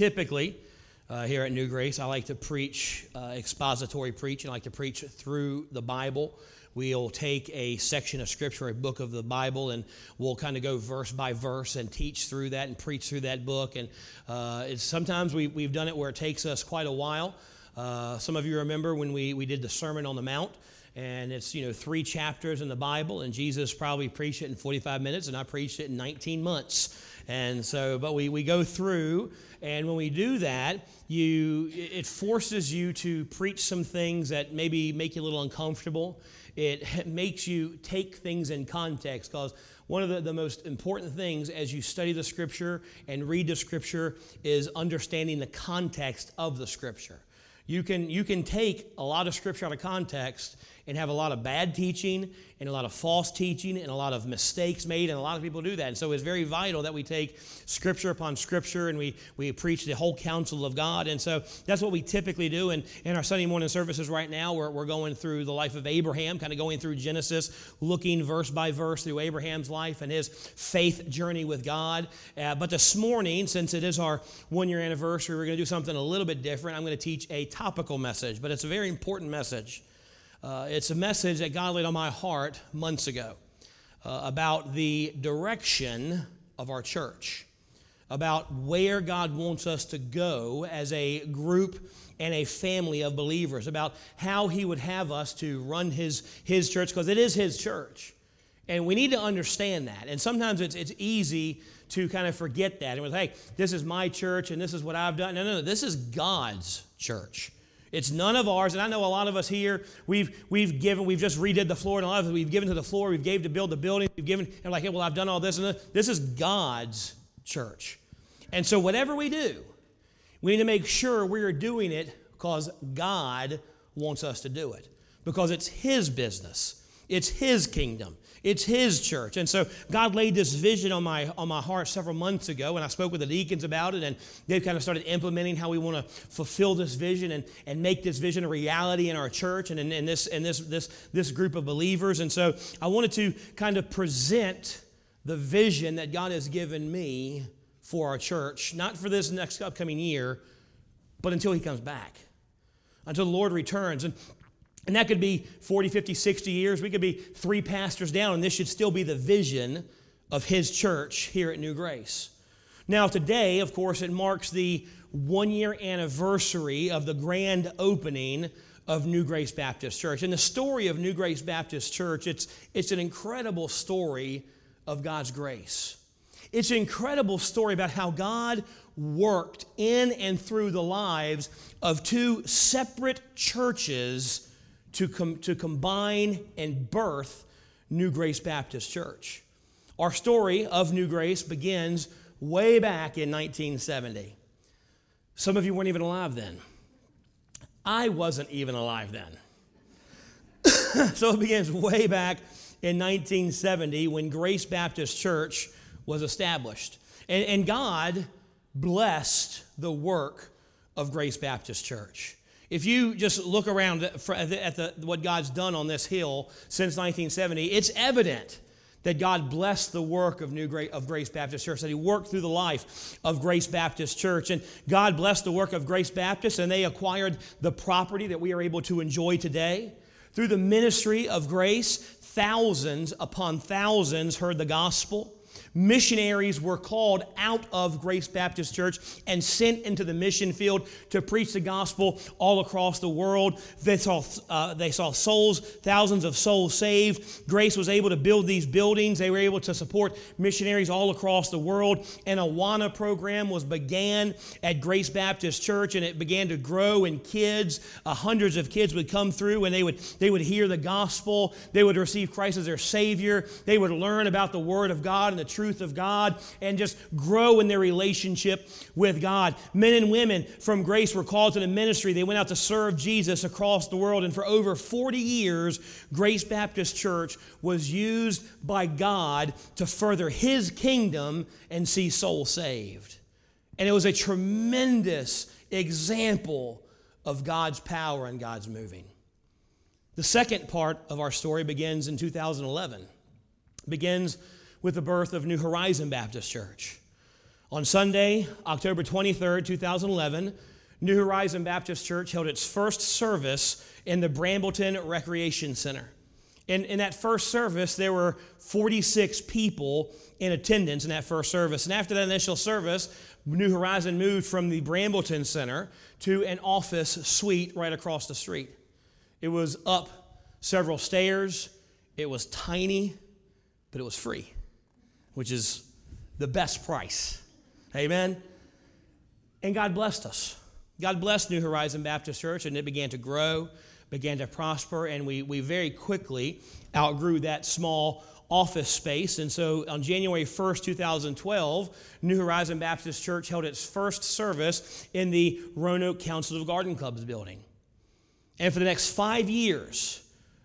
typically, uh, here at New Grace, I like to preach uh, expository preaching. I like to preach through the Bible. We'll take a section of Scripture, a book of the Bible, and we'll kind of go verse by verse and teach through that and preach through that book. And uh, it's, sometimes we, we've done it where it takes us quite a while. Uh, some of you remember when we, we did the Sermon on the Mount and it's you know three chapters in the bible and jesus probably preached it in 45 minutes and i preached it in 19 months. And so but we, we go through and when we do that you it forces you to preach some things that maybe make you a little uncomfortable. It makes you take things in context because one of the, the most important things as you study the scripture and read the scripture is understanding the context of the scripture. You can, you can take a lot of scripture out of context and have a lot of bad teaching and a lot of false teaching and a lot of mistakes made, and a lot of people do that. And so it's very vital that we take scripture upon scripture and we, we preach the whole counsel of God. And so that's what we typically do. And in our Sunday morning services right now, we're, we're going through the life of Abraham, kind of going through Genesis, looking verse by verse through Abraham's life and his faith journey with God. Uh, but this morning, since it is our one year anniversary, we're going to do something a little bit different. I'm going to teach a topical message, but it's a very important message. Uh, it's a message that God laid on my heart months ago uh, about the direction of our church, about where God wants us to go as a group and a family of believers, about how He would have us to run His, his church, because it is His church. And we need to understand that. And sometimes it's, it's easy to kind of forget that. And was, hey, this is my church and this is what I've done. No, no, no. This is God's church. It's none of ours. And I know a lot of us here, we've, we've given, we've just redid the floor, and a lot of us, we've given to the floor, we've gave to build the building, we've given, and like, hey, well, I've done all this, and this is God's church. And so whatever we do, we need to make sure we're doing it because God wants us to do it. Because it's His business. It's His kingdom. It's His church. And so God laid this vision on my, on my heart several months ago, and I spoke with the deacons about it, and they've kind of started implementing how we want to fulfill this vision and, and make this vision a reality in our church and in, in, this, in this, this, this group of believers. And so I wanted to kind of present the vision that God has given me for our church, not for this next upcoming year, but until He comes back, until the Lord returns. And and that could be 40, 50, 60 years. We could be three pastors down, and this should still be the vision of his church here at New Grace. Now, today, of course, it marks the one year anniversary of the grand opening of New Grace Baptist Church. And the story of New Grace Baptist Church, it's, it's an incredible story of God's grace. It's an incredible story about how God worked in and through the lives of two separate churches to, com- to combine and birth New Grace Baptist Church. Our story of New Grace begins way back in 1970. Some of you weren't even alive then. I wasn't even alive then. so it begins way back in 1970 when Grace Baptist Church was established. And, and God blessed the work of Grace Baptist Church. If you just look around at, the, what God's done on this hill since 1970, it's evident that God blessed the work of New Grace, of Grace Baptist Church, that He worked through the life of Grace Baptist Church. And God blessed the work of Grace Baptist, and they acquired the property that we are able to enjoy today. Through the ministry of grace, thousands upon thousands heard the gospel. Missionaries were called out of Grace Baptist Church and sent into the mission field to preach the gospel all across the world. They saw, uh, they saw souls, thousands of souls saved. Grace was able to build these buildings. They were able to support missionaries all across the world. An Awana program was began at Grace Baptist Church, and it began to grow. And kids, uh, hundreds of kids would come through, and they would they would hear the gospel. They would receive Christ as their Savior. They would learn about the Word of God and the truth of God and just grow in their relationship with God. Men and women from Grace were called to the ministry. They went out to serve Jesus across the world. And for over 40 years, Grace Baptist Church was used by God to further His kingdom and see souls saved. And it was a tremendous example of God's power and God's moving. The second part of our story begins in 2011. It begins with the birth of New Horizon Baptist Church. On Sunday, October 23rd, 2011, New Horizon Baptist Church held its first service in the Brambleton Recreation Center. In, in that first service, there were 46 people in attendance in that first service. And after that initial service, New Horizon moved from the Brambleton Center to an office suite right across the street. It was up several stairs, it was tiny, but it was free, which is the best price. Amen? And God blessed us. God blessed New Horizon Baptist Church, and it began to grow, began to prosper, and we, we very quickly outgrew that small office space. And so on January 1st, 2012, New Horizon Baptist Church held its first service in the Roanoke Council of Garden Clubs building. And for the next five years,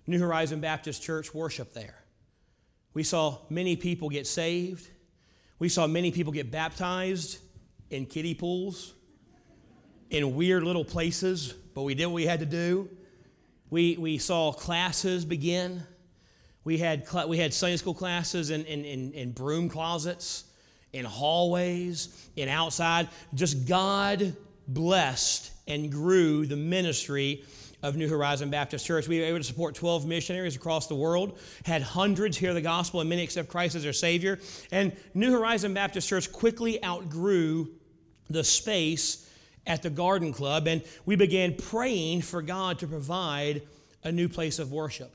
New Horizon Baptist Church worshiped there. We saw many people get saved. We saw many people get baptized in kiddie pools in weird little places, but we did what we had to do. We, we saw classes begin. We had, cl- we had Sunday school classes in, in, in, in broom closets, in hallways, in outside. Just God blessed and grew the ministry of New Horizon Baptist Church. We were able to support 12 missionaries across the world, had hundreds hear the gospel, and many accept Christ as their Savior. And New Horizon Baptist Church quickly outgrew the space at the Garden Club, and we began praying for God to provide a new place of worship.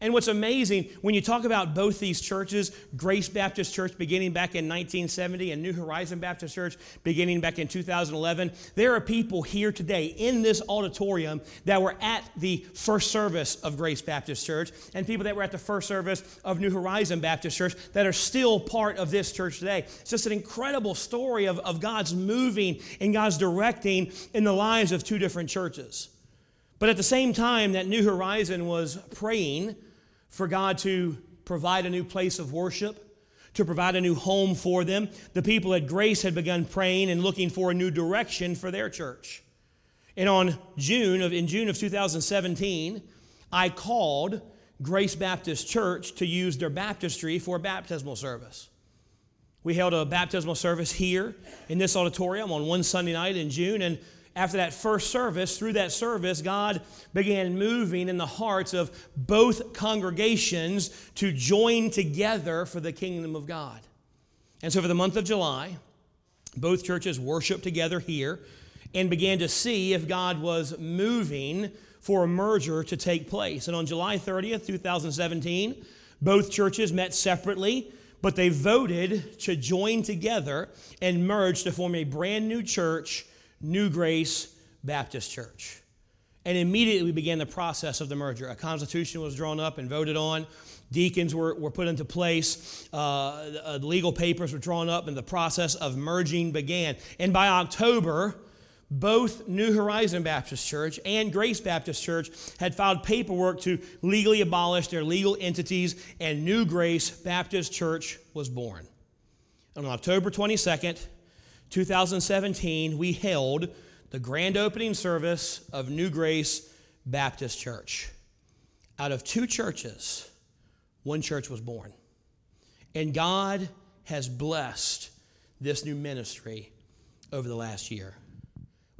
And what's amazing, when you talk about both these churches, Grace Baptist Church beginning back in 1970 and New Horizon Baptist Church beginning back in 2011, there are people here today in this auditorium that were at the first service of Grace Baptist Church and people that were at the first service of New Horizon Baptist Church that are still part of this church today. It's just an incredible story of, of God's moving and God's directing in the lives of two different churches. But at the same time that New Horizon was praying, for God to provide a new place of worship, to provide a new home for them. The people at Grace had begun praying and looking for a new direction for their church. And on June of in June of 2017, I called Grace Baptist Church to use their baptistry for a baptismal service. We held a baptismal service here in this auditorium on one Sunday night in June, and after that first service, through that service, God began moving in the hearts of both congregations to join together for the kingdom of God. And so, for the month of July, both churches worshiped together here and began to see if God was moving for a merger to take place. And on July 30th, 2017, both churches met separately, but they voted to join together and merge to form a brand new church New Grace Baptist Church. And immediately we began the process of the merger. A constitution was drawn up and voted on. Deacons were, were put into place. Uh, legal papers were drawn up, and the process of merging began. And by October, both New Horizon Baptist Church and Grace Baptist Church had filed paperwork to legally abolish their legal entities, and New Grace Baptist Church was born. On October 22nd, 2017, we held the grand opening service of New Grace Baptist Church. Out of two churches, one church was born. And God has blessed this new ministry over the last year.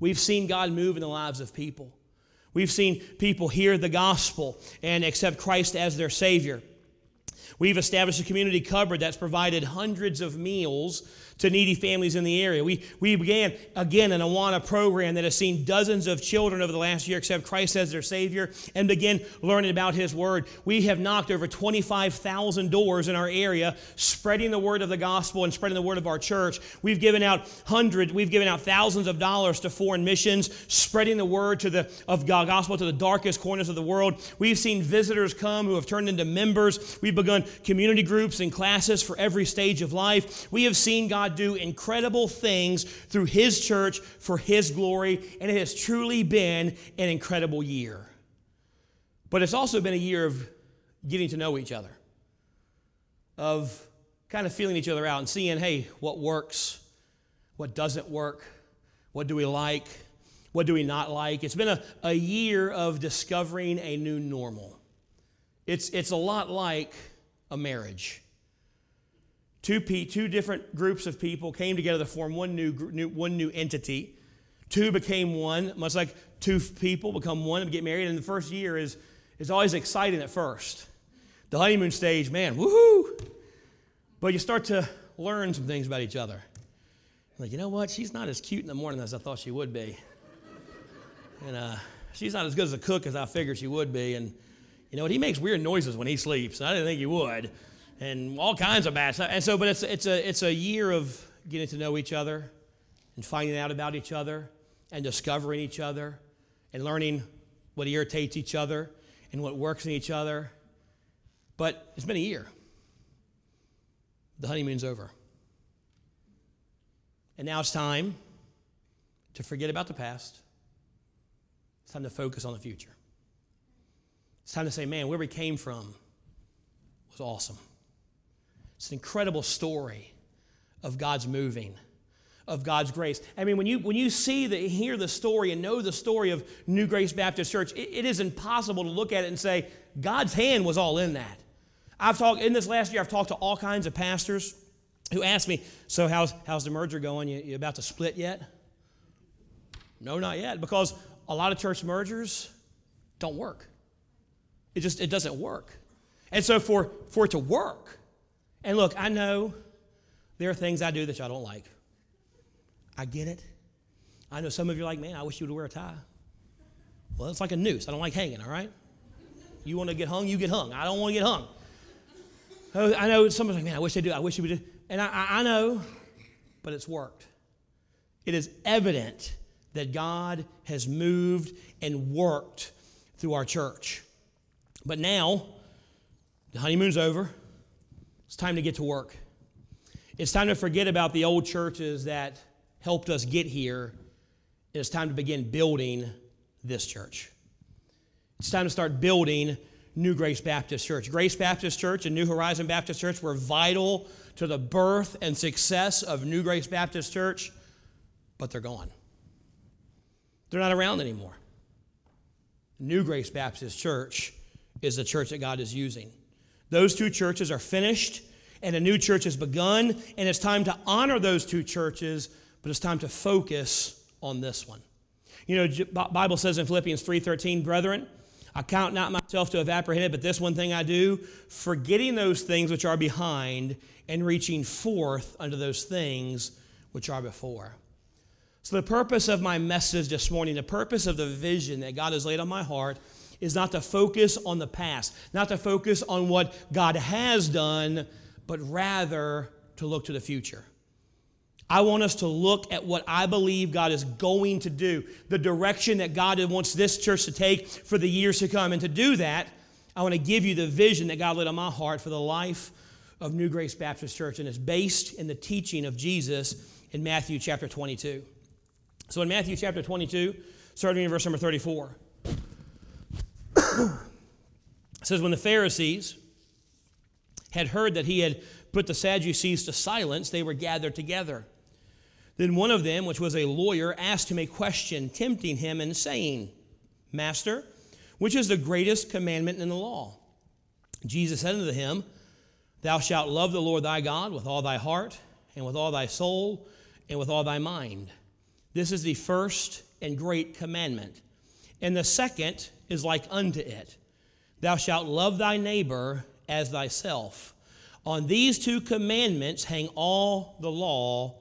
We've seen God move in the lives of people. We've seen people hear the gospel and accept Christ as their Savior. We've established a community cupboard that's provided hundreds of meals to needy families in the area. We, we began, again, an Awana program that has seen dozens of children over the last year accept Christ as their Savior and begin learning about His Word. We have knocked over 25,000 doors in our area, spreading the word of the gospel and spreading the word of our church. We've given out hundreds, we've given out thousands of dollars to foreign missions, spreading the word to the, of gospel to the darkest corners of the world. We've seen visitors come who have turned into members. We've begun community groups and classes for every stage of life. We have seen God God do incredible things through His church for His glory, and it has truly been an incredible year. But it's also been a year of getting to know each other, of kind of feeling each other out and seeing, hey, what works, what doesn't work, what do we like, what do we not like. It's been a, a year of discovering a new normal. It's, it's a lot like a marriage. Two, two different groups of people came together to form one new, new, one new entity. Two became one, much like two people become one and get married. And the first year is, is always exciting at first. The honeymoon stage, man, woohoo! But you start to learn some things about each other. Like, you know what? She's not as cute in the morning as I thought she would be. And uh, she's not as good as a cook as I figured she would be. And you know what? He makes weird noises when he sleeps. I didn't think he would. And all kinds of bad stuff. And so, but it's, it's, a, it's a year of getting to know each other and finding out about each other and discovering each other and learning what irritates each other and what works in each other. But it's been a year. The honeymoon's over. And now it's time to forget about the past. It's time to focus on the future. It's time to say, man, where we came from was awesome. It's an incredible story of God's moving, of God's grace. I mean, when you, when you see the, hear the story and know the story of New Grace Baptist Church, it, it is impossible to look at it and say, God's hand was all in that. I've talked, in this last year, I've talked to all kinds of pastors who asked me, So, how's, how's the merger going? You, you about to split yet? No, not yet, because a lot of church mergers don't work. It just it doesn't work. And so for, for it to work, and look, I know there are things I do that y'all don't like. I get it. I know some of you are like, man, I wish you would wear a tie. Well, it's like a noose. I don't like hanging, all right? You want to get hung, you get hung. I don't want to get hung. Oh, I know someone's like, man, I wish they do. I wish you would do. And I, I know, but it's worked. It is evident that God has moved and worked through our church. But now, the honeymoon's over. It's time to get to work. It's time to forget about the old churches that helped us get here. It's time to begin building this church. It's time to start building New Grace Baptist Church. Grace Baptist Church and New Horizon Baptist Church were vital to the birth and success of New Grace Baptist Church, but they're gone. They're not around anymore. New Grace Baptist Church is the church that God is using. Those two churches are finished, and a new church has begun, and it's time to honor those two churches, but it's time to focus on this one. You know, Bible says in Philippians 3:13, "Brethren, I count not myself to have apprehended, but this one thing I do, forgetting those things which are behind and reaching forth unto those things which are before." So, the purpose of my message this morning, the purpose of the vision that God has laid on my heart, is not to focus on the past, not to focus on what God has done, but rather to look to the future. I want us to look at what I believe God is going to do, the direction that God wants this church to take for the years to come. And to do that, I want to give you the vision that God laid on my heart for the life of New Grace Baptist Church, and it's based in the teaching of Jesus in Matthew chapter 22. So in Matthew chapter 22, starting in verse number 34, it says, When the Pharisees had heard that he had put the Sadducees to silence, they were gathered together. Then one of them, which was a lawyer, asked him a question, tempting him and saying, Master, which is the greatest commandment in the law? Jesus said unto him, Thou shalt love the Lord thy God with all thy heart, and with all thy soul, and with all thy mind. This is the first and great commandment. And the second is like unto it Thou shalt love thy neighbor as thyself. On these two commandments hang all the law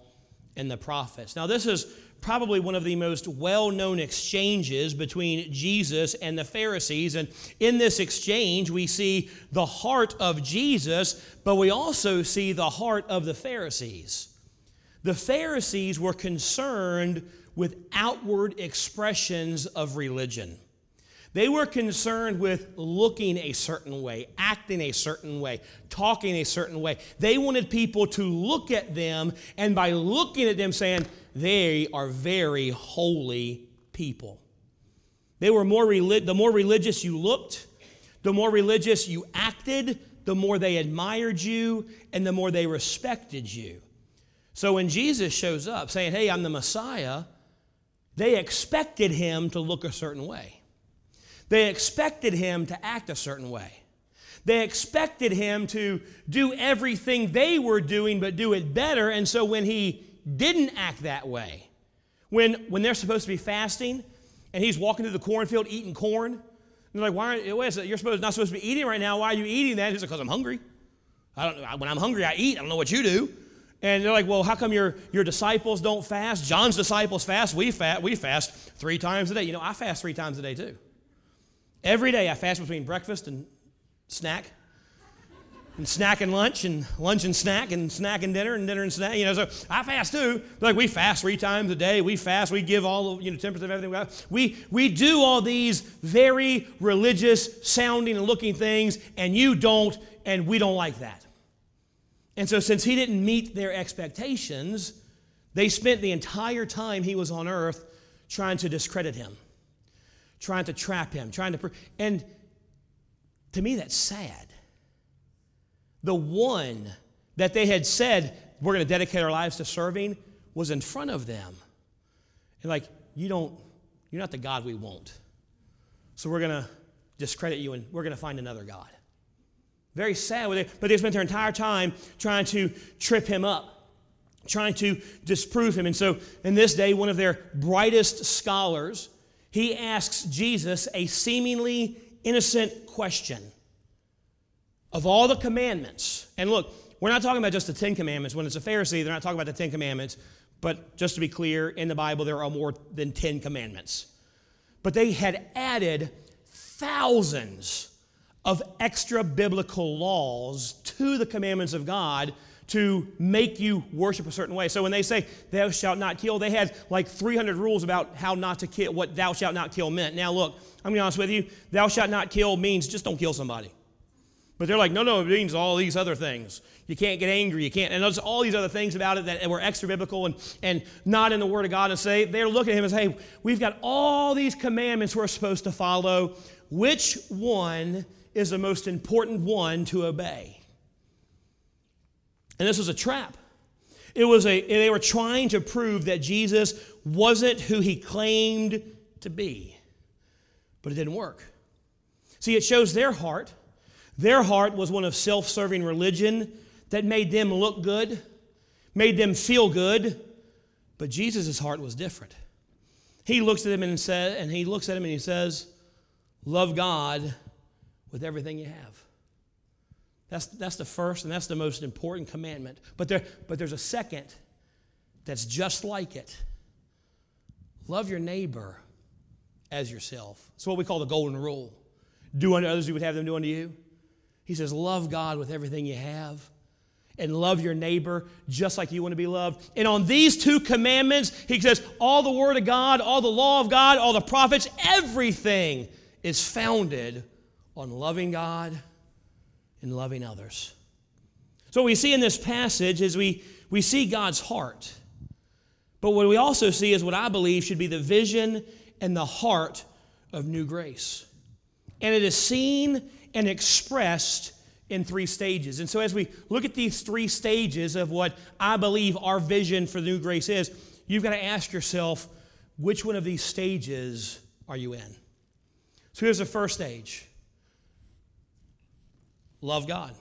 and the prophets. Now, this is probably one of the most well known exchanges between Jesus and the Pharisees. And in this exchange, we see the heart of Jesus, but we also see the heart of the Pharisees. The Pharisees were concerned with outward expressions of religion. They were concerned with looking a certain way, acting a certain way, talking a certain way. They wanted people to look at them, and by looking at them, saying, they are very holy people. They were more the more religious you looked, the more religious you acted, the more they admired you, and the more they respected you. So when Jesus shows up saying, Hey, I'm the Messiah, they expected him to look a certain way. They expected him to act a certain way. They expected him to do everything they were doing, but do it better. And so when he didn't act that way, when, when they're supposed to be fasting and he's walking through the cornfield eating corn, they're like, why aren't, wait you're supposed, not supposed to be eating right now. Why are you eating that? He's like, because I'm hungry. I don't, when I'm hungry, I eat. I don't know what you do. And they're like, well, how come your, your disciples don't fast? John's disciples fast. We fast. We fast three times a day. You know, I fast three times a day too. Every day I fast between breakfast and snack and snack and lunch and lunch and snack and snack and dinner and dinner and snack. You know, so I fast too. Like we fast three times a day. We fast. We give all you know percent of everything. We we do all these very religious sounding and looking things, and you don't, and we don't like that. And so, since he didn't meet their expectations, they spent the entire time he was on earth trying to discredit him, trying to trap him, trying to. And to me, that's sad the one that they had said, we're going to dedicate our lives to serving, was in front of them. And like, you don't, you're not the God we want. So we're going to discredit you and we're going to find another God. Very sad, but they spent their entire time trying to trip him up, trying to disprove him. And so, in this day, one of their brightest scholars, he asks Jesus a seemingly innocent question of all the commandments, and look, we're not talking about just the Ten Commandments. When it's a Pharisee, they're not talking about the Ten Commandments. But just to be clear, in the Bible, there are more than 10 commandments. But they had added thousands of extra biblical laws to the commandments of God to make you worship a certain way. So when they say, thou shalt not kill, they had like 300 rules about how not to kill, what thou shalt not kill meant. Now, look, I'm gonna be honest with you, thou shalt not kill means just don't kill somebody. But they're like, no, no, it means all these other things. You can't get angry. You can't. And there's all these other things about it that were extra biblical and, and not in the Word of God. And say, they're looking at him and say, hey, we've got all these commandments we're supposed to follow. Which one is the most important one to obey? And this was a trap. It was a, they were trying to prove that Jesus wasn't who he claimed to be. But it didn't work. See, it shows their heart their heart was one of self serving religion that made them look good, made them feel good, but Jesus' heart was different. He looks at them and says, and he looks at him and he says, Love God with everything you have. That's, that's the first and that's the most important commandment. But, there, but there's a second that's just like it. Love your neighbor as yourself. It's what we call the golden rule. Do unto others you would have them do unto you. He says, Love God with everything you have and love your neighbor just like you want to be loved. And on these two commandments, he says, all the word of God, all the law of God, all the prophets, everything is founded on loving God and loving others. So, what we see in this passage is we, we see God's heart. But what we also see is what I believe should be the vision and the heart of new grace. And it is seen and expressed in three stages. And so, as we look at these three stages of what I believe our vision for New Grace is, you've got to ask yourself, which one of these stages are you in? So, here's the first stage love God.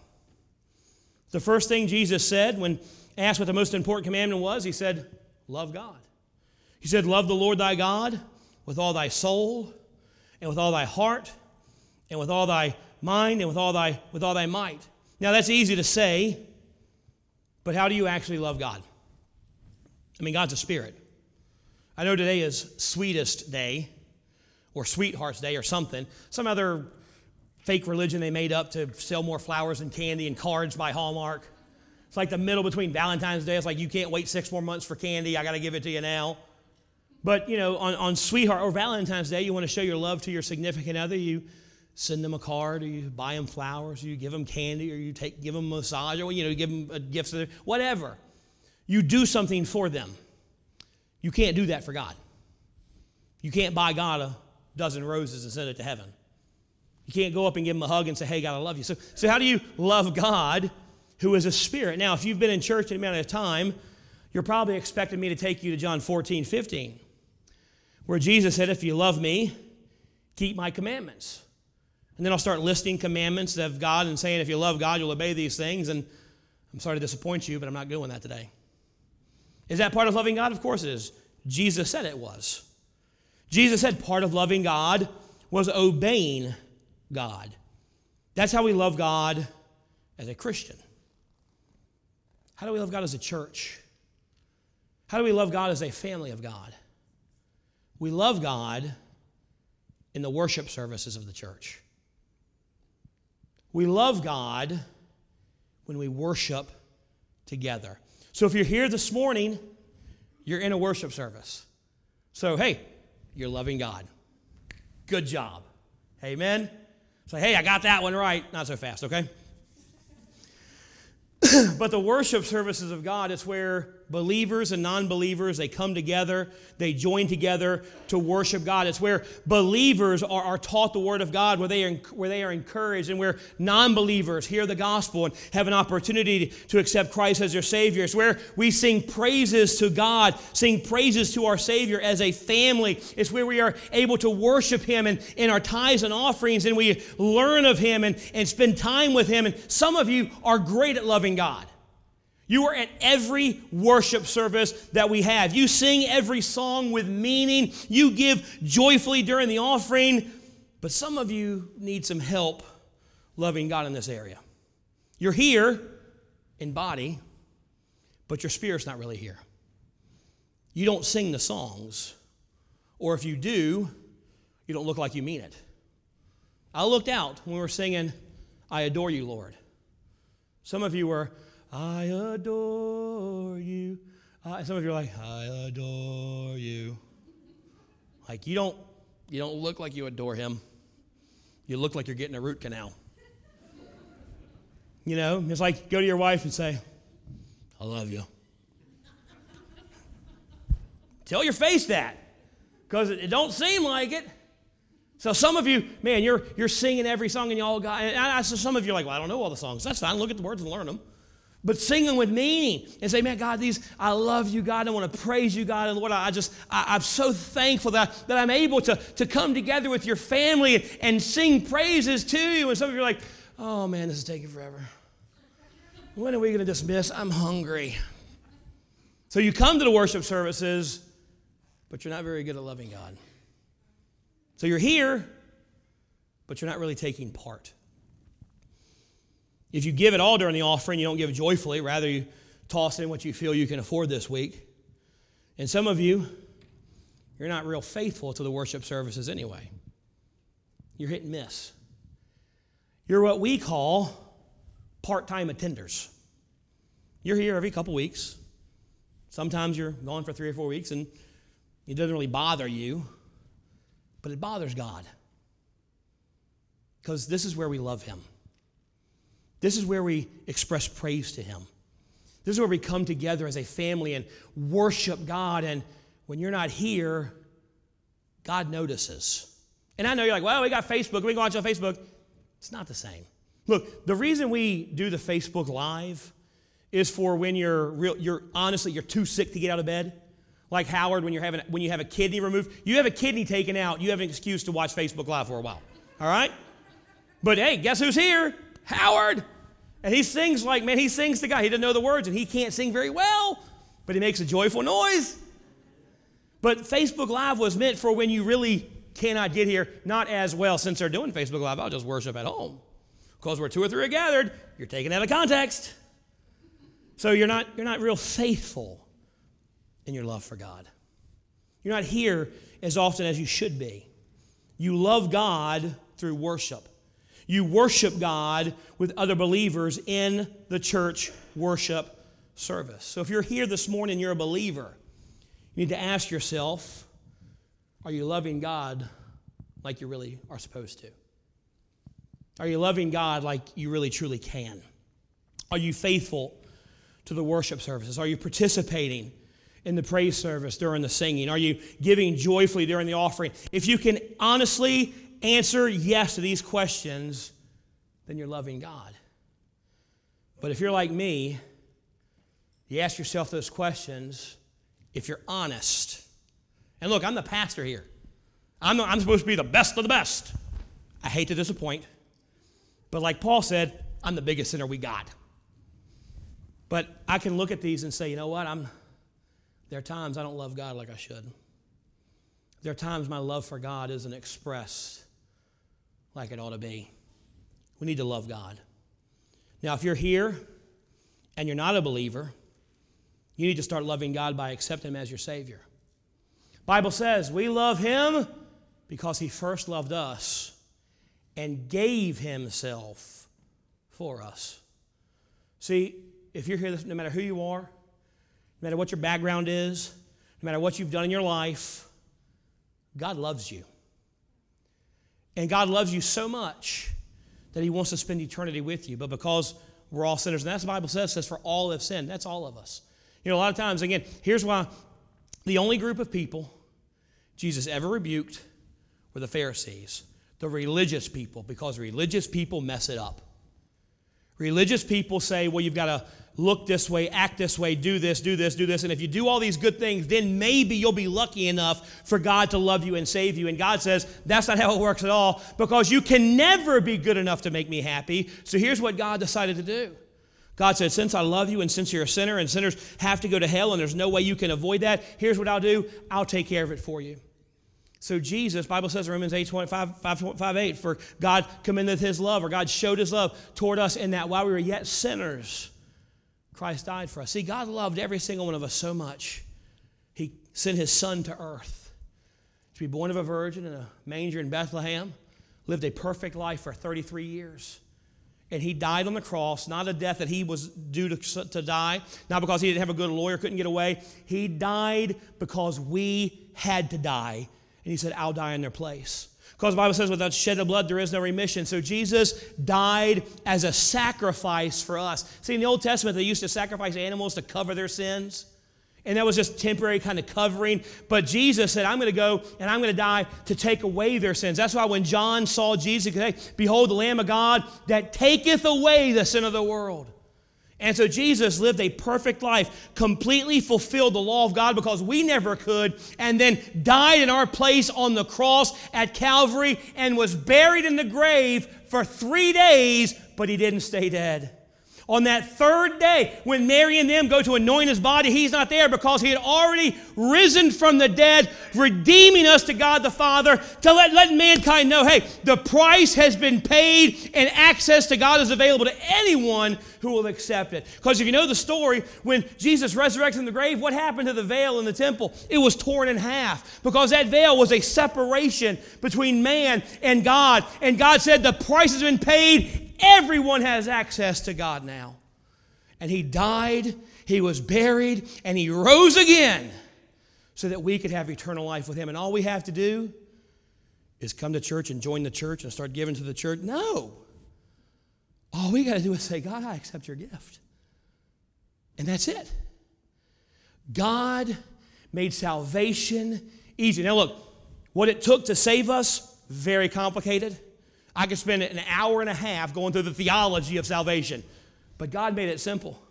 The first thing Jesus said when asked what the most important commandment was, he said, Love God. He said, Love the Lord thy God with all thy soul, and with all thy heart, and with all thy mind and with all thy with all thy might. Now that's easy to say, but how do you actually love God? I mean, God's a spirit. I know today is sweetest day or sweetheart's day or something. Some other fake religion they made up to sell more flowers and candy and cards by Hallmark. It's like the middle between Valentine's Day. It's like you can't wait six more months for candy. I got to give it to you now. But, you know, on, on Sweetheart or Valentine's Day, you want to show your love to your significant other. You send them a card, or you buy them flowers, or you give them candy, or you take give them a massage, or you know, give them a gift, whatever. You do something for them. You can't do that for God. You can't buy God a dozen roses and send it to heaven. You can't go up and give him a hug and say, "Hey, God, I love you." So, so how do you love God, who is a spirit? Now, if you've been in church an amount of time, you're probably expecting me to take you to John 14, 15, where Jesus said, "If you love me, keep my commandments." And then I'll start listing commandments of God and saying, if you love God, you'll obey these things. And I'm sorry to disappoint you, but I'm not doing that today. Is that part of loving God? Of course it is. Jesus said it was. Jesus said part of loving God was obeying God. That's how we love God as a Christian. How do we love God as a church? How do we love God as a family of God? We love God in the worship services of the church. We love God when we worship together. So if you're here this morning, you're in a worship service. So, hey, you're loving God. Good job. Amen. Say, hey, I got that one right. Not so fast, okay? but the worship services of God, it's where believers and non-believers they come together they join together to worship god. It's where believers are, are taught the word of god where they, are, where they are encouraged and where non-believers hear the gospel and have an opportunity to accept christ as their savior. It's where we sing praises to god sing praises to our savior as a family. It's where we are able to worship him and in our tithes and offerings and we learn of him and, and spend time with him. And some of you are great at loving god you are at every worship service that we have. You sing every song with meaning. You give joyfully during the offering. But some of you need some help loving God in this area. You're here in body, but your spirit's not really here. You don't sing the songs, or if you do, you don't look like you mean it. I looked out when we were singing, I adore you, Lord. Some of you were, I adore you. Uh, some of you are like, I adore you. Like you don't, you don't look like you adore him. You look like you're getting a root canal. You know, it's like go to your wife and say, I love you. Tell your face that, because it, it don't seem like it. So some of you, man, you're you're singing every song and y'all got. And I, so some of you are like, well, I don't know all the songs. That's fine. Look at the words and learn them but sing them with meaning and say, man, God, these, I love you, God. I want to praise you, God. And Lord, I just, I, am so thankful that, that I'm able to, to come together with your family and sing praises to you. And some of you are like, oh man, this is taking forever. When are we going to dismiss? I'm hungry. So you come to the worship services, but you're not very good at loving God. So you're here, but you're not really taking part. If you give it all during the offering, you don't give it joyfully. Rather, you toss in what you feel you can afford this week. And some of you, you're not real faithful to the worship services anyway. You're hit and miss. You're what we call part time attenders. You're here every couple weeks. Sometimes you're gone for three or four weeks and it doesn't really bother you, but it bothers God. Because this is where we love Him. This is where we express praise to Him. This is where we come together as a family and worship God. And when you're not here, God notices. And I know you're like, well, we got Facebook. We can watch on Facebook. It's not the same. Look, the reason we do the Facebook Live is for when you're real, you're honestly you're too sick to get out of bed. Like Howard, when you're having when you have a kidney removed, you have a kidney taken out, you have an excuse to watch Facebook Live for a while. All right? But hey, guess who's here? Howard. And he sings like, man, he sings to God. He doesn't know the words and he can't sing very well, but he makes a joyful noise. But Facebook Live was meant for when you really cannot get here, not as well. Since they're doing Facebook Live, I'll just worship at home. Because where two or three are gathered, you're taken out of context. So you're not, you're not real faithful in your love for God. You're not here as often as you should be. You love God through worship. You worship God with other believers in the church worship service. So if you're here this morning, you're a believer, you need to ask yourself are you loving God like you really are supposed to? Are you loving God like you really truly can? Are you faithful to the worship services? Are you participating in the praise service during the singing? Are you giving joyfully during the offering? If you can honestly answer yes to these questions, then you're loving God. But if you're like me, you ask yourself those questions if you're honest. And look, I'm the pastor here. I'm, the, I'm supposed to be the best of the best. I hate to disappoint, but like Paul said, I'm the biggest sinner we got. But I can look at these and say, you know what? I'm, there are times I don't love God like I should. There are times my love for God isn't expressed like it ought to be. We need to love God. Now, if you're here and you're not a believer, you need to start loving God by accepting Him as your Savior. Bible says we love Him because He first loved us and gave Himself for us. See, if you're here, no matter who you are, no matter what your background is, no matter what you've done in your life, God loves you. And God loves you so much that He wants to spend eternity with you. But because we're all sinners, and that's the Bible says, says for all have sinned. That's all of us. You know, a lot of times, again, here's why the only group of people Jesus ever rebuked were the Pharisees, the religious people, because religious people mess it up. Religious people say, well, you've got to look this way, act this way, do this, do this, do this. And if you do all these good things, then maybe you'll be lucky enough for God to love you and save you. And God says, that's not how it works at all because you can never be good enough to make me happy. So here's what God decided to do. God said, Since I love you and since you're a sinner and sinners have to go to hell and there's no way you can avoid that, here's what I'll do I'll take care of it for you. So Jesus, Bible says in Romans 8, 25, 5, 5, 8, for God commended his love, or God showed his love toward us in that while we were yet sinners, Christ died for us. See, God loved every single one of us so much, He sent His Son to earth to be born of a virgin in a manger in Bethlehem, lived a perfect life for 33 years. And he died on the cross, not a death that he was due to, to die, not because he didn't have a good lawyer, couldn't get away. He died because we had to die. And he said, I'll die in their place. Because the Bible says, without shed of blood, there is no remission. So Jesus died as a sacrifice for us. See, in the Old Testament, they used to sacrifice animals to cover their sins. And that was just temporary kind of covering. But Jesus said, I'm going to go and I'm going to die to take away their sins. That's why when John saw Jesus, he said, Behold, the Lamb of God that taketh away the sin of the world. And so Jesus lived a perfect life, completely fulfilled the law of God because we never could, and then died in our place on the cross at Calvary and was buried in the grave for three days, but he didn't stay dead. On that third day, when Mary and them go to anoint his body, he's not there because he had already risen from the dead, redeeming us to God the Father to let, let mankind know hey, the price has been paid and access to God is available to anyone who will accept it. Because if you know the story, when Jesus resurrected from the grave, what happened to the veil in the temple? It was torn in half because that veil was a separation between man and God. And God said, The price has been paid Everyone has access to God now. And He died, He was buried, and He rose again so that we could have eternal life with Him. And all we have to do is come to church and join the church and start giving to the church. No. All we got to do is say, God, I accept your gift. And that's it. God made salvation easy. Now, look, what it took to save us, very complicated. I could spend an hour and a half going through the theology of salvation. But God made it simple.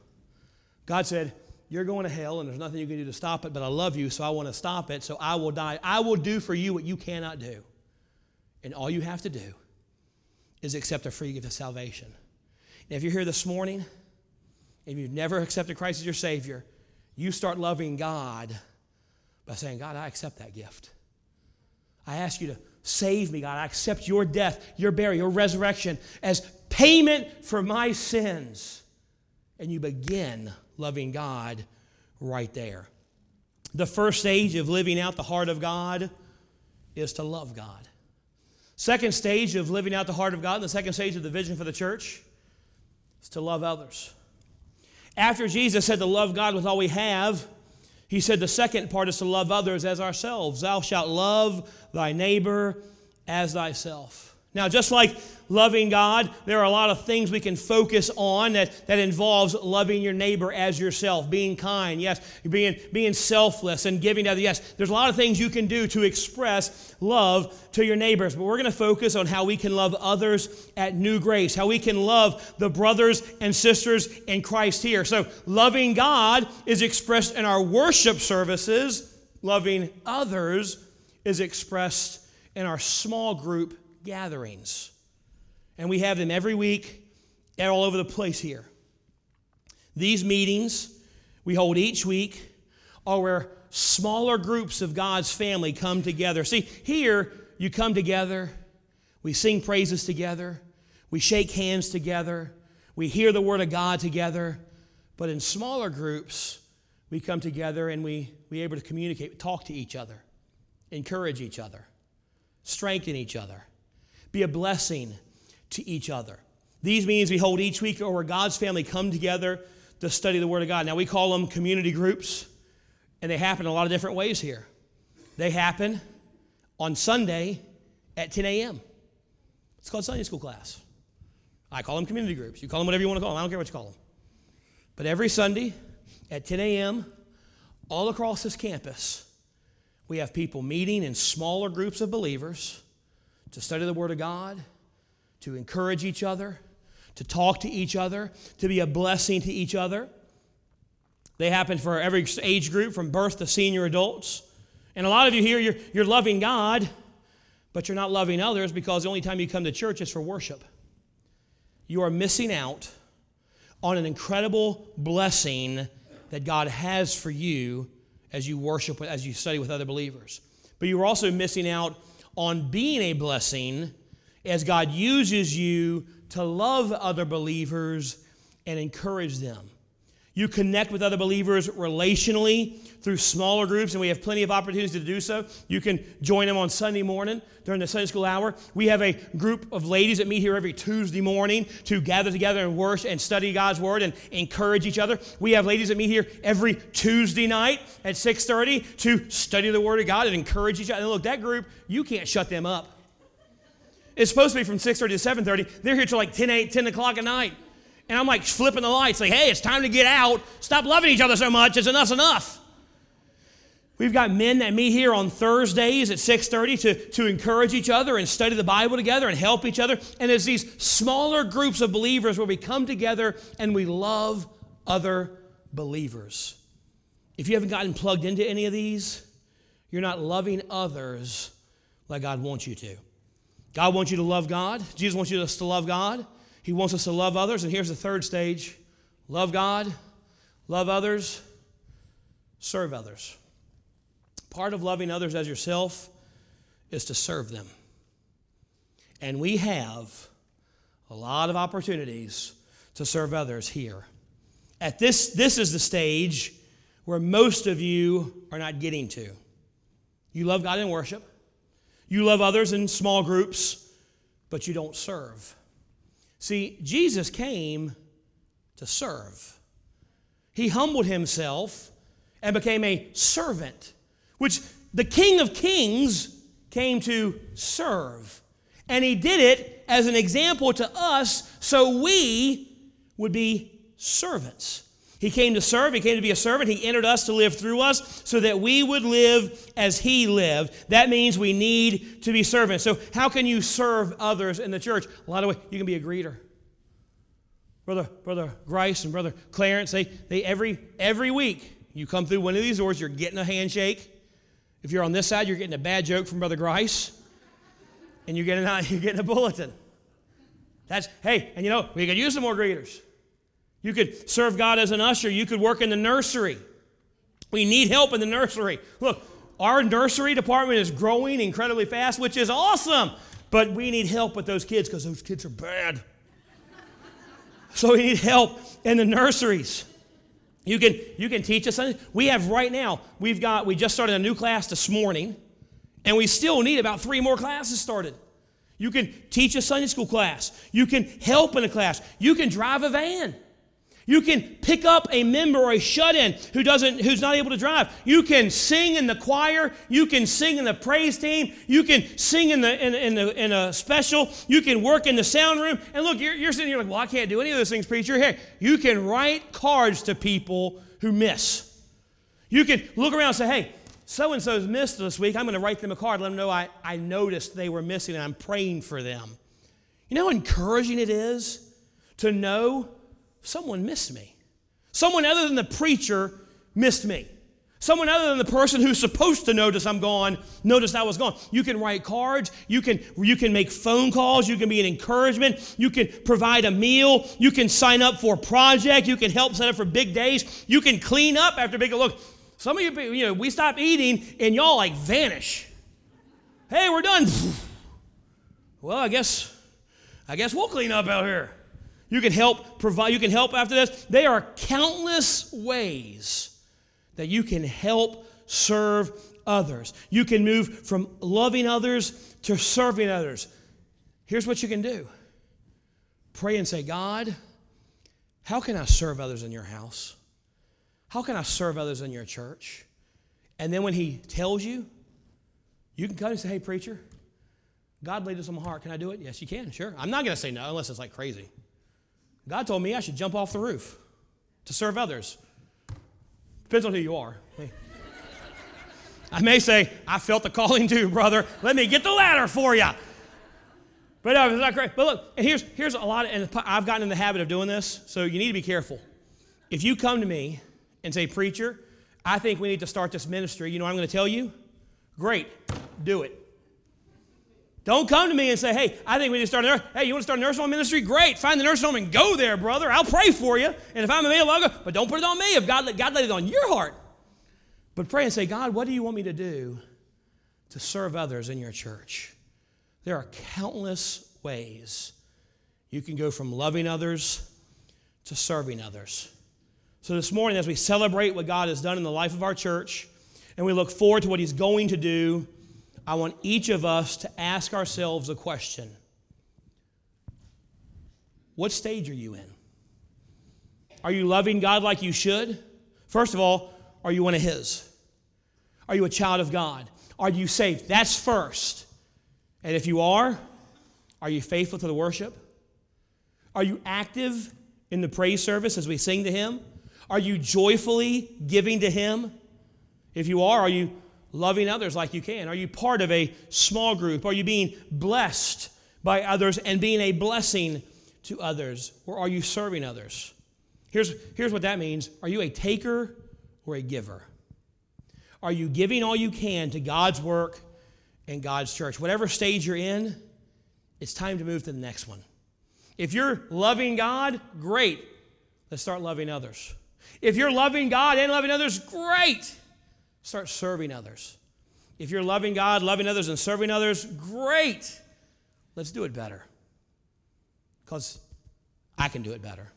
God said, You're going to hell, and there's nothing you can do to stop it, but I love you, so I want to stop it, so I will die. I will do for you what you cannot do. And all you have to do is accept a free gift of salvation. And if you're here this morning, if you've never accepted Christ as your Savior, you start loving God by saying, God, I accept that gift. I ask you to Save me, God. I accept your death, your burial, your resurrection as payment for my sins. And you begin loving God right there. The first stage of living out the heart of God is to love God. Second stage of living out the heart of God, and the second stage of the vision for the church, is to love others. After Jesus said to love God with all we have, he said the second part is to love others as ourselves. Thou shalt love thy neighbor as thyself. Now, just like loving God, there are a lot of things we can focus on that, that involves loving your neighbor as yourself, being kind, yes, being, being selfless and giving to others. Yes, there's a lot of things you can do to express love to your neighbors, but we're going to focus on how we can love others at New Grace, how we can love the brothers and sisters in Christ here. So, loving God is expressed in our worship services, loving others is expressed in our small group gatherings. And we have them every week, all over the place here. These meetings we hold each week are where smaller groups of God's family come together. See, here you come together, we sing praises together, we shake hands together, we hear the Word of God together. But in smaller groups, we come together and we, we able to communicate, talk to each other, encourage each other, strengthen each other, be a blessing to each other. These meetings we hold each week or where God's family come together to study the Word of God. Now, we call them community groups, and they happen a lot of different ways here. They happen on Sunday at 10 a.m. It's called Sunday school class. I call them community groups. You call them whatever you want to call them. I don't care what you call them. But every Sunday at 10 a.m., all across this campus, we have people meeting in smaller groups of believers to study the Word of God, to encourage each other, to talk to each other, to be a blessing to each other. They happen for every age group from birth to senior adults. And a lot of you here, you're, you're loving God, but you're not loving others because the only time you come to church is for worship. You are missing out on an incredible blessing that God has for you as you worship, as you study with other believers. But you're also missing out on being a blessing as God uses you to love other believers and encourage them. You connect with other believers relationally through smaller groups, and we have plenty of opportunities to do so. You can join them on Sunday morning during the Sunday school hour. We have a group of ladies that meet here every Tuesday morning to gather together and worship and study God's word and encourage each other. We have ladies that meet here every Tuesday night at 6:30 to study the word of God and encourage each other. And look, that group, you can't shut them up. It's supposed to be from 6:30 to 7:30. They're here till like 10, 8, 10 o'clock at night. And I'm like flipping the lights, like, hey, it's time to get out. Stop loving each other so much. It's enough's enough. We've got men that meet here on Thursdays at 6:30 to, to encourage each other and study the Bible together and help each other. And there's these smaller groups of believers where we come together and we love other believers. If you haven't gotten plugged into any of these, you're not loving others like God wants you to. God wants you to love God. Jesus wants you to love God. He wants us to love others. And here's the third stage love God, love others, serve others. Part of loving others as yourself is to serve them. And we have a lot of opportunities to serve others here. At this, this is the stage where most of you are not getting to. You love God in worship. You love others in small groups, but you don't serve. See, Jesus came to serve. He humbled himself and became a servant, which the King of Kings came to serve. And he did it as an example to us so we would be servants. He came to serve, He came to be a servant. He entered us to live through us so that we would live as He lived. That means we need to be servants. So, how can you serve others in the church? A lot of ways. You can be a greeter. Brother, Brother Grice and Brother Clarence, they, they every, every week you come through one of these doors, you're getting a handshake. If you're on this side, you're getting a bad joke from Brother Grice, and you're getting, you're getting a bulletin. That's, hey, and you know, we could use some more greeters. You could serve God as an usher. You could work in the nursery. We need help in the nursery. Look, our nursery department is growing incredibly fast, which is awesome. But we need help with those kids because those kids are bad. so we need help in the nurseries. You can, you can teach us something. We have right now, we've got, we just started a new class this morning, and we still need about three more classes started. You can teach a Sunday school class. You can help in a class. You can drive a van. You can pick up a member or a shut-in who doesn't, who's not able to drive. You can sing in the choir. You can sing in the praise team. You can sing in the in, in, the, in a special. You can work in the sound room. And look, you're, you're sitting here like, well, I can't do any of those things, preacher. Hey, you can write cards to people who miss. You can look around and say, hey, so and so's missed this week. I'm going to write them a card, let them know I, I noticed they were missing and I'm praying for them. You know how encouraging it is to know someone missed me. Someone other than the preacher missed me. Someone other than the person who's supposed to notice I'm gone, notice I was gone. You can write cards, you can, you can make phone calls, you can be an encouragement, you can provide a meal, you can sign up for a project, you can help set up for big days, you can clean up after big look. Some of you, you know, we stop eating and y'all like vanish. Hey, we're done. Well, I guess, I guess we'll clean up out here. You can help provide, you can help after this. There are countless ways that you can help serve others. You can move from loving others to serving others. Here's what you can do pray and say, God, how can I serve others in your house? How can I serve others in your church? And then when he tells you, you can come and say, hey, preacher, God laid this on my heart. Can I do it? Yes, you can. Sure. I'm not going to say no unless it's like crazy. God told me I should jump off the roof to serve others. Depends on who you are. I may say, I felt the calling too, brother. Let me get the ladder for you. But no, it's not great. But look, here's, here's a lot, of, and I've gotten in the habit of doing this, so you need to be careful. If you come to me and say, Preacher, I think we need to start this ministry, you know I'm going to tell you? Great, do it. Don't come to me and say, hey, I think we need to start a nurse. Hey, you want to start a nursing home ministry? Great. Find the nursing home and go there, brother. I'll pray for you. And if I'm available, I'll. But don't put it on me if God, God laid it on your heart. But pray and say, God, what do you want me to do to serve others in your church? There are countless ways you can go from loving others to serving others. So this morning, as we celebrate what God has done in the life of our church, and we look forward to what He's going to do I want each of us to ask ourselves a question What stage are you in? Are you loving God like you should? First of all, are you one of His? Are you a child of God? Are you saved? That's first. And if you are, are you faithful to the worship? Are you active in the praise service as we sing to Him? Are you joyfully giving to Him? If you are, are you loving others like you can? Are you part of a small group? Are you being blessed by others and being a blessing to others? Or are you serving others? Here's, here's what that means Are you a taker or a giver? Are you giving all you can to God's work and God's church? Whatever stage you're in, it's time to move to the next one. If you're loving God, great. Let's start loving others. If you're loving God and loving others, great. Start serving others. If you're loving God, loving others, and serving others, great. Let's do it better. Because I can do it better.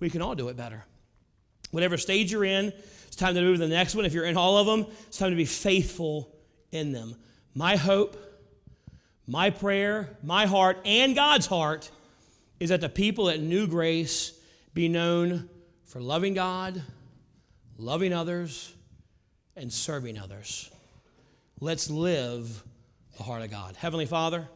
We can all do it better. Whatever stage you're in, it's time to move to the next one. If you're in all of them, it's time to be faithful in them. My hope, my prayer, my heart, and God's heart is that the people at New Grace be known for loving God, loving others, and serving others. Let's live the heart of God. Heavenly Father,